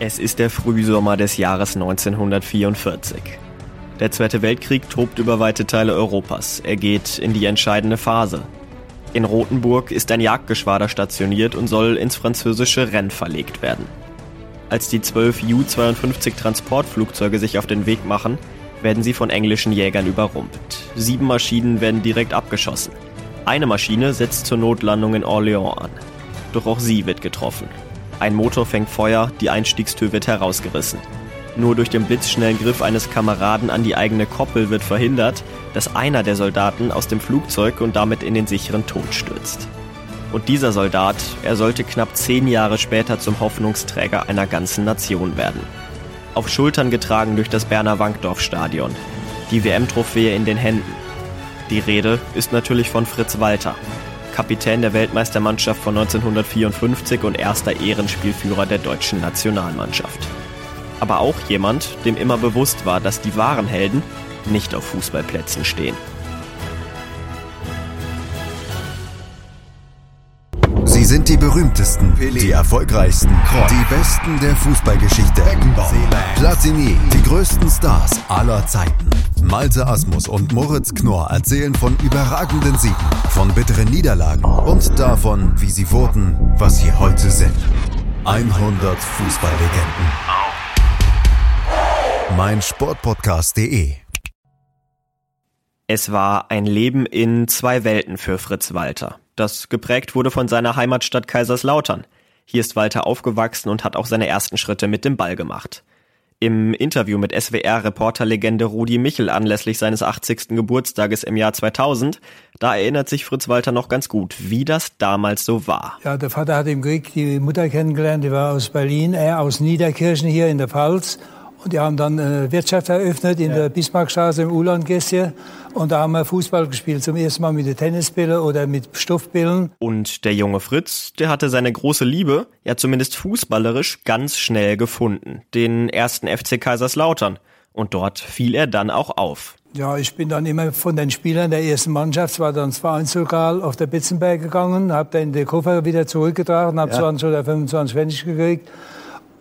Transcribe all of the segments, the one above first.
Es ist der Frühsommer des Jahres 1944. Der Zweite Weltkrieg tobt über weite Teile Europas. Er geht in die entscheidende Phase. In Rothenburg ist ein Jagdgeschwader stationiert und soll ins französische Rennes verlegt werden. Als die zwölf Ju-52 Transportflugzeuge sich auf den Weg machen, werden sie von englischen Jägern überrumpelt. Sieben Maschinen werden direkt abgeschossen. Eine Maschine setzt zur Notlandung in Orléans an. Doch auch sie wird getroffen. Ein Motor fängt Feuer, die Einstiegstür wird herausgerissen. Nur durch den blitzschnellen Griff eines Kameraden an die eigene Koppel wird verhindert, dass einer der Soldaten aus dem Flugzeug und damit in den sicheren Tod stürzt. Und dieser Soldat, er sollte knapp zehn Jahre später zum Hoffnungsträger einer ganzen Nation werden. Auf Schultern getragen durch das Berner Wankdorf-Stadion. Die WM-Trophäe in den Händen. Die Rede ist natürlich von Fritz Walter, Kapitän der Weltmeistermannschaft von 1954 und erster Ehrenspielführer der deutschen Nationalmannschaft. Aber auch jemand, dem immer bewusst war, dass die wahren Helden nicht auf Fußballplätzen stehen. Sie sind die berühmtesten, die erfolgreichsten, die besten der Fußballgeschichte. Platini, die größten Stars aller Zeiten. Malte Asmus und Moritz Knorr erzählen von überragenden Siegen, von bitteren Niederlagen und davon, wie sie wurden, was sie heute sind. 100 Fußballlegenden. Mein Sportpodcast.de Es war ein Leben in zwei Welten für Fritz Walter das geprägt wurde von seiner Heimatstadt Kaiserslautern. Hier ist Walter aufgewachsen und hat auch seine ersten Schritte mit dem Ball gemacht. Im Interview mit SWR-Reporterlegende Rudi Michel anlässlich seines 80. Geburtstages im Jahr 2000, da erinnert sich Fritz Walter noch ganz gut, wie das damals so war. Ja, der Vater hat im Krieg die Mutter kennengelernt, die war aus Berlin, er aus Niederkirchen hier in der Pfalz. Und die haben dann eine Wirtschaft eröffnet in ja. der Bismarckstraße im Ulandgässchen. Und da haben wir Fußball gespielt. Zum ersten Mal mit den Tennisbällen oder mit Stoffbällen. Und der junge Fritz, der hatte seine große Liebe, ja zumindest fußballerisch, ganz schnell gefunden. Den ersten FC Kaiserslautern. Und dort fiel er dann auch auf. Ja, ich bin dann immer von den Spielern der ersten Mannschaft, war dann ins Vereinslokal auf der Bitzenberg gegangen, habe dann den Koffer wieder zurückgetragen, habe ja. 20 oder 25 Pfennig gekriegt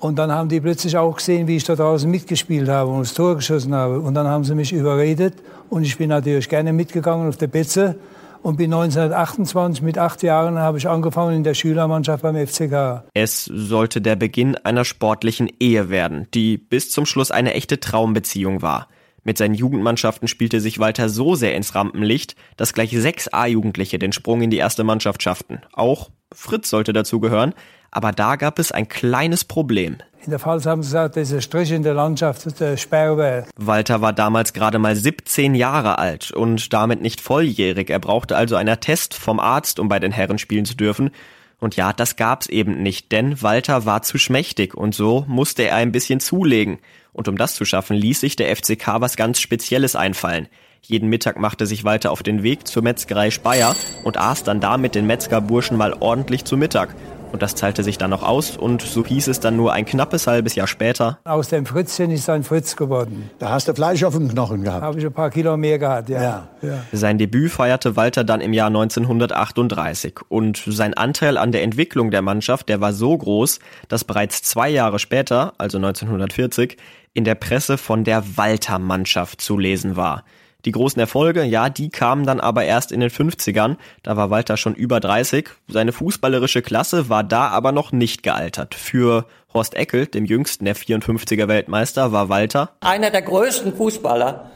und dann haben die plötzlich auch gesehen, wie ich da draußen mitgespielt habe und das Tor geschossen habe. Und dann haben sie mich überredet. Und ich bin natürlich gerne mitgegangen auf der Betze. Und bin 1928 mit acht Jahren habe ich angefangen in der Schülermannschaft beim FCK. Es sollte der Beginn einer sportlichen Ehe werden, die bis zum Schluss eine echte Traumbeziehung war. Mit seinen Jugendmannschaften spielte sich Walter so sehr ins Rampenlicht, dass gleich sechs A-Jugendliche den Sprung in die erste Mannschaft schafften. Auch Fritz sollte dazugehören, aber da gab es ein kleines Problem. In der Pfalz haben sie gesagt, dieser Strich in der Landschaft, der Sperrwehr. Walter war damals gerade mal 17 Jahre alt und damit nicht volljährig. Er brauchte also einen Attest vom Arzt, um bei den Herren spielen zu dürfen. Und ja, das gab's eben nicht, denn Walter war zu schmächtig und so musste er ein bisschen zulegen. Und um das zu schaffen, ließ sich der FCK was ganz Spezielles einfallen. Jeden Mittag machte sich Walter auf den Weg zur Metzgerei Speyer und aß dann da mit den Metzgerburschen mal ordentlich zu Mittag. Und das zahlte sich dann noch aus und so hieß es dann nur ein knappes halbes Jahr später. Aus dem Fritzchen ist ein Fritz geworden. Da hast du Fleisch auf dem Knochen gehabt. Habe ich ein paar Kilo mehr gehabt, ja. ja. ja. Sein Debüt feierte Walter dann im Jahr 1938 und sein Anteil an der Entwicklung der Mannschaft, der war so groß, dass bereits zwei Jahre später, also 1940, in der Presse von der Walter-Mannschaft zu lesen war. Die großen Erfolge, ja, die kamen dann aber erst in den 50ern. Da war Walter schon über 30. Seine fußballerische Klasse war da aber noch nicht gealtert. Für Horst Eckel, dem jüngsten der 54er Weltmeister, war Walter einer der größten Fußballer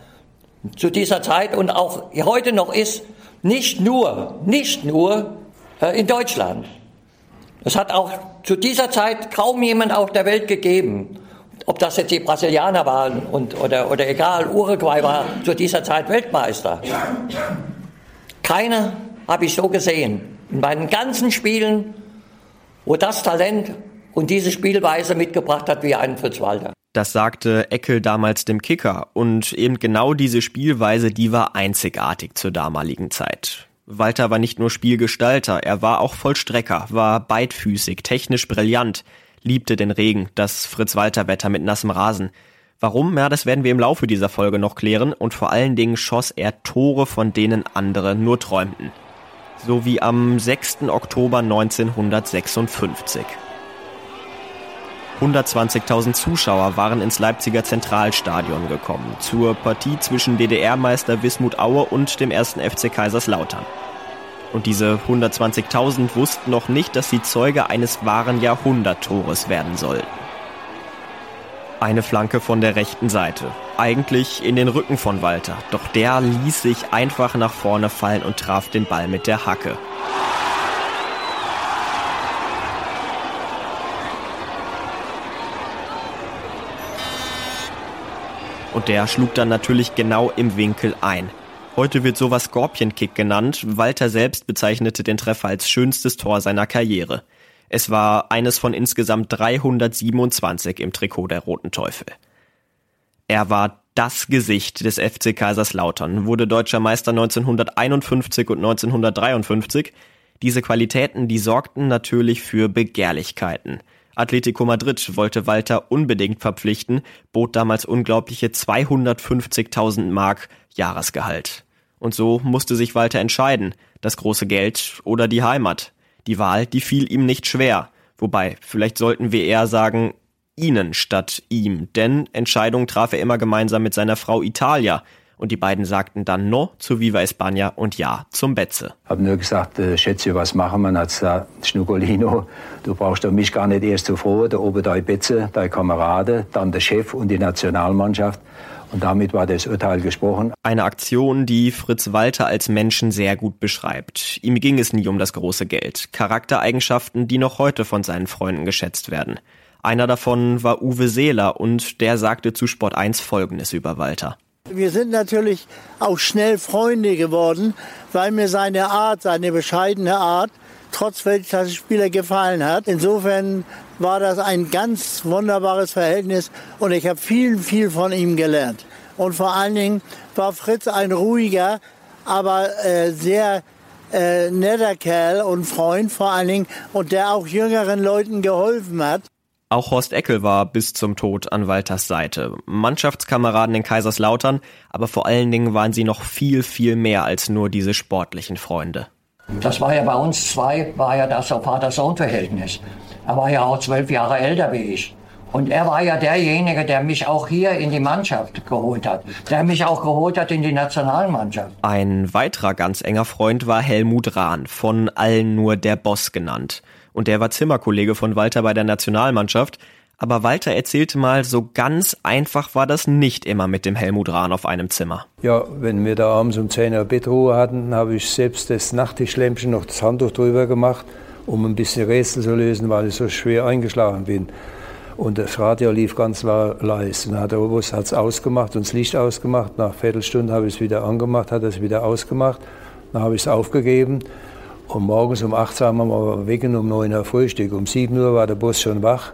zu dieser Zeit und auch heute noch ist, nicht nur, nicht nur äh, in Deutschland. Es hat auch zu dieser Zeit kaum jemand auf der Welt gegeben ob das jetzt die Brasilianer waren und, oder, oder egal, Uruguay war zu dieser Zeit Weltmeister. Keiner habe ich so gesehen. In meinen ganzen Spielen, wo das Talent und diese Spielweise mitgebracht hat wie ein Fritz Walter. Das sagte Eckel damals dem Kicker. Und eben genau diese Spielweise, die war einzigartig zur damaligen Zeit. Walter war nicht nur Spielgestalter, er war auch Vollstrecker, war beidfüßig, technisch brillant liebte den Regen, das Fritz-Walter-Wetter mit nassem Rasen. Warum? Ja, das werden wir im Laufe dieser Folge noch klären und vor allen Dingen schoss er Tore, von denen andere nur träumten. So wie am 6. Oktober 1956. 120.000 Zuschauer waren ins Leipziger Zentralstadion gekommen zur Partie zwischen DDR-Meister Wismut Aue und dem ersten FC Kaiserslautern. Und diese 120.000 wussten noch nicht, dass sie Zeuge eines wahren Jahrhunderttores werden sollten. Eine Flanke von der rechten Seite. Eigentlich in den Rücken von Walter. Doch der ließ sich einfach nach vorne fallen und traf den Ball mit der Hacke. Und der schlug dann natürlich genau im Winkel ein. Heute wird sowas Scorpion-Kick genannt. Walter selbst bezeichnete den Treffer als schönstes Tor seiner Karriere. Es war eines von insgesamt 327 im Trikot der Roten Teufel. Er war das Gesicht des FC Kaiserslautern, wurde deutscher Meister 1951 und 1953. Diese Qualitäten, die sorgten natürlich für Begehrlichkeiten. Atletico Madrid wollte Walter unbedingt verpflichten, bot damals unglaubliche 250.000 Mark Jahresgehalt. Und so musste sich Walter entscheiden, das große Geld oder die Heimat. Die Wahl, die fiel ihm nicht schwer. Wobei, vielleicht sollten wir eher sagen, ihnen statt ihm, denn Entscheidungen traf er immer gemeinsam mit seiner Frau Italia, und die beiden sagten dann No zu Viva España und Ja zum Betze. Hab nur gesagt, äh, Schätze, was machen wir? Hat gesagt, Schnuckolino, du brauchst doch mich gar nicht erst zu froh, da oben dein Betze, dein Kamerade, dann der Chef und die Nationalmannschaft. Und damit war das Urteil gesprochen. Eine Aktion, die Fritz Walter als Menschen sehr gut beschreibt. Ihm ging es nie um das große Geld. Charaktereigenschaften, die noch heute von seinen Freunden geschätzt werden. Einer davon war Uwe Seeler und der sagte zu Sport 1 Folgendes über Walter. Wir sind natürlich auch schnell Freunde geworden, weil mir seine Art, seine bescheidene Art, trotz Weltklasse-Spieler gefallen hat. Insofern war das ein ganz wunderbares Verhältnis und ich habe viel, viel von ihm gelernt. Und vor allen Dingen war Fritz ein ruhiger, aber äh, sehr äh, netter Kerl und Freund vor allen Dingen und der auch jüngeren Leuten geholfen hat. Auch Horst Eckel war bis zum Tod an Walters Seite. Mannschaftskameraden in Kaiserslautern, aber vor allen Dingen waren sie noch viel, viel mehr als nur diese sportlichen Freunde. Das war ja bei uns zwei, war ja das so Vater-Sohn-Verhältnis. Er war ja auch zwölf Jahre älter wie ich. Und er war ja derjenige, der mich auch hier in die Mannschaft geholt hat, der mich auch geholt hat in die Nationalmannschaft. Ein weiterer ganz enger Freund war Helmut Rahn, von allen nur der Boss genannt und der war Zimmerkollege von Walter bei der Nationalmannschaft. Aber Walter erzählte mal, so ganz einfach war das nicht immer mit dem Helmut Rahn auf einem Zimmer. Ja, wenn wir da abends um 10 Uhr Bettruhe hatten, habe ich selbst das Nachttischlämpchen noch das Handtuch drüber gemacht, um ein bisschen Rätsel zu lösen, weil ich so schwer eingeschlafen bin. Und das Radio lief ganz leise. Dann hat der Oberst es ausgemacht und das Licht ausgemacht. Nach Viertelstunde habe ich es wieder angemacht, hat es wieder ausgemacht. Dann habe ich es aufgegeben und morgens um 8 Uhr haben wir wecken, um 9 Uhr Frühstück. Um 7 Uhr war der Bus schon wach,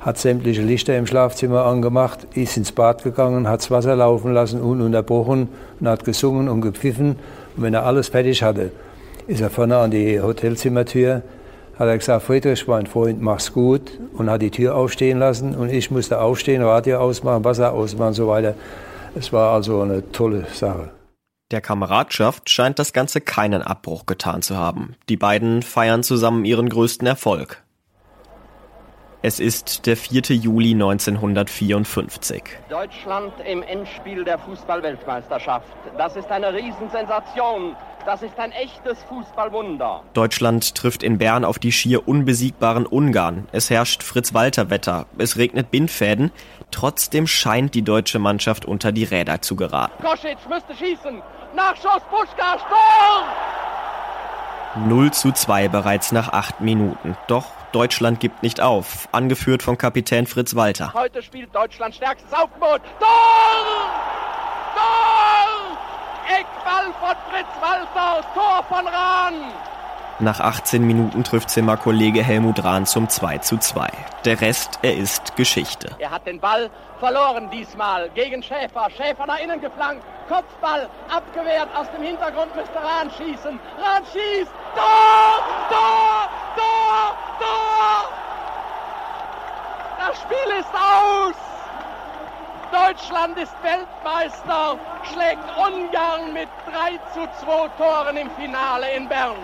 hat sämtliche Lichter im Schlafzimmer angemacht, ist ins Bad gegangen, hat das Wasser laufen lassen, ununterbrochen und hat gesungen und gepfiffen. Und wenn er alles fertig hatte, ist er vorne an die Hotelzimmertür, hat er gesagt, Friedrich, mein Freund, mach's gut und hat die Tür aufstehen lassen und ich musste aufstehen, Radio ausmachen, Wasser ausmachen und so weiter. Es war also eine tolle Sache. Der Kameradschaft scheint das Ganze keinen Abbruch getan zu haben. Die beiden feiern zusammen ihren größten Erfolg. Es ist der 4. Juli 1954. Deutschland im Endspiel der Fußballweltmeisterschaft. Das ist eine Riesensensation. Das ist ein echtes Fußballwunder. Deutschland trifft in Bern auf die schier unbesiegbaren Ungarn. Es herrscht Fritz-Walter-Wetter. Es regnet Bindfäden. Trotzdem scheint die deutsche Mannschaft unter die Räder zu geraten. Kosic müsste schießen. Nachschuss, Buschka, Sturm! 0 zu 2 bereits nach acht Minuten. Doch Deutschland gibt nicht auf, angeführt vom Kapitän Fritz Walter. Heute spielt Deutschland stärkstes Aufgebot. Tor! Eckball von Fritz Walter, Tor von Rahn! Nach 18 Minuten trifft Zimmerkollege Helmut Rahn zum 2 zu 2. Der Rest, er ist Geschichte. Er hat den Ball verloren diesmal gegen Schäfer. Schäfer nach innen geflankt. Kopfball abgewehrt. Aus dem Hintergrund müsste Rahn schießen. Rahn schießt. Tor! Tor! Tor! Tor! Das Spiel ist aus! Deutschland ist Weltmeister, schlägt Ungarn mit 3 zu 2 Toren im Finale in Bern.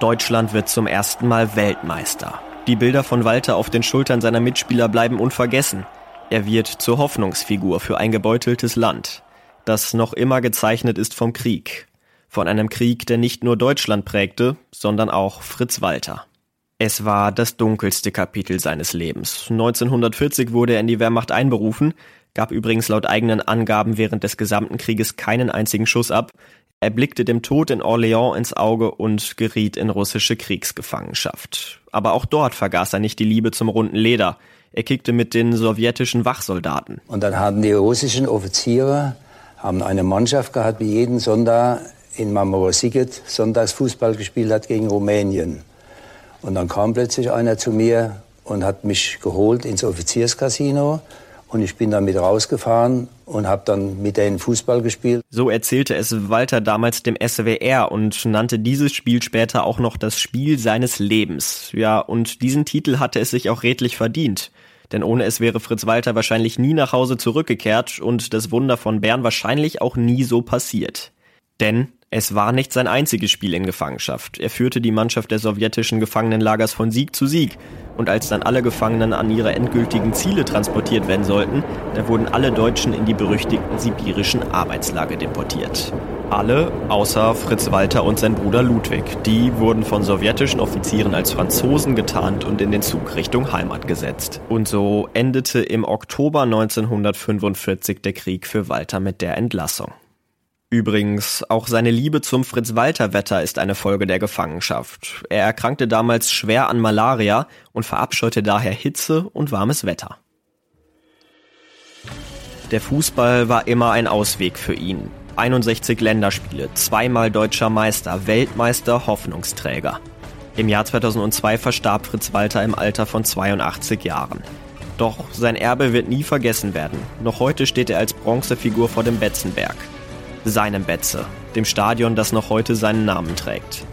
Deutschland wird zum ersten Mal Weltmeister. Die Bilder von Walter auf den Schultern seiner Mitspieler bleiben unvergessen. Er wird zur Hoffnungsfigur für ein gebeuteltes Land, das noch immer gezeichnet ist vom Krieg. Von einem Krieg, der nicht nur Deutschland prägte, sondern auch Fritz Walter. Es war das dunkelste Kapitel seines Lebens. 1940 wurde er in die Wehrmacht einberufen, gab übrigens laut eigenen Angaben während des gesamten Krieges keinen einzigen Schuss ab. Er blickte dem Tod in Orléans ins Auge und geriet in russische Kriegsgefangenschaft. Aber auch dort vergaß er nicht die Liebe zum runden Leder. Er kickte mit den sowjetischen Wachsoldaten. Und dann haben die russischen Offiziere haben eine Mannschaft gehabt, wie jeden Sonntag in Marmorosiget Sonntagsfußball gespielt hat gegen Rumänien. Und dann kam plötzlich einer zu mir und hat mich geholt ins Offizierscasino und ich bin dann mit rausgefahren und habe dann mit denen Fußball gespielt. So erzählte es Walter damals dem SWR und nannte dieses Spiel später auch noch das Spiel seines Lebens. Ja, und diesen Titel hatte es sich auch redlich verdient. Denn ohne es wäre Fritz Walter wahrscheinlich nie nach Hause zurückgekehrt und das Wunder von Bern wahrscheinlich auch nie so passiert. Denn es war nicht sein einziges Spiel in Gefangenschaft. Er führte die Mannschaft des sowjetischen Gefangenenlagers von Sieg zu Sieg. Und als dann alle Gefangenen an ihre endgültigen Ziele transportiert werden sollten, da wurden alle Deutschen in die berüchtigten sibirischen Arbeitslager deportiert. Alle außer Fritz Walter und sein Bruder Ludwig. Die wurden von sowjetischen Offizieren als Franzosen getarnt und in den Zug Richtung Heimat gesetzt. Und so endete im Oktober 1945 der Krieg für Walter mit der Entlassung. Übrigens, auch seine Liebe zum Fritz-Walter-Wetter ist eine Folge der Gefangenschaft. Er erkrankte damals schwer an Malaria und verabscheute daher Hitze und warmes Wetter. Der Fußball war immer ein Ausweg für ihn. 61 Länderspiele, zweimal deutscher Meister, Weltmeister, Hoffnungsträger. Im Jahr 2002 verstarb Fritz Walter im Alter von 82 Jahren. Doch sein Erbe wird nie vergessen werden. Noch heute steht er als Bronzefigur vor dem Betzenberg seinem Betze, dem Stadion, das noch heute seinen Namen trägt.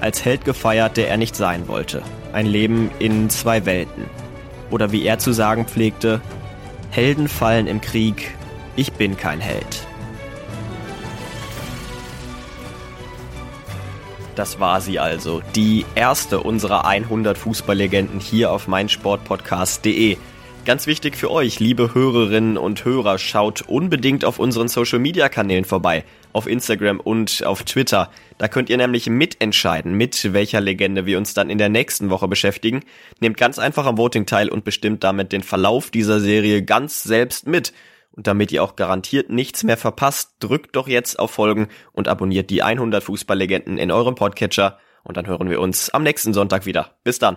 Als Held gefeiert, der er nicht sein wollte. Ein Leben in zwei Welten. Oder wie er zu sagen pflegte, Helden fallen im Krieg, ich bin kein Held. Das war sie also, die erste unserer 100 Fußballlegenden hier auf meinsportpodcast.de. Ganz wichtig für euch, liebe Hörerinnen und Hörer, schaut unbedingt auf unseren Social Media Kanälen vorbei, auf Instagram und auf Twitter. Da könnt ihr nämlich mitentscheiden, mit welcher Legende wir uns dann in der nächsten Woche beschäftigen. Nehmt ganz einfach am Voting teil und bestimmt damit den Verlauf dieser Serie ganz selbst mit. Und damit ihr auch garantiert nichts mehr verpasst, drückt doch jetzt auf Folgen und abonniert die 100 Fußballlegenden in eurem Podcatcher. Und dann hören wir uns am nächsten Sonntag wieder. Bis dann.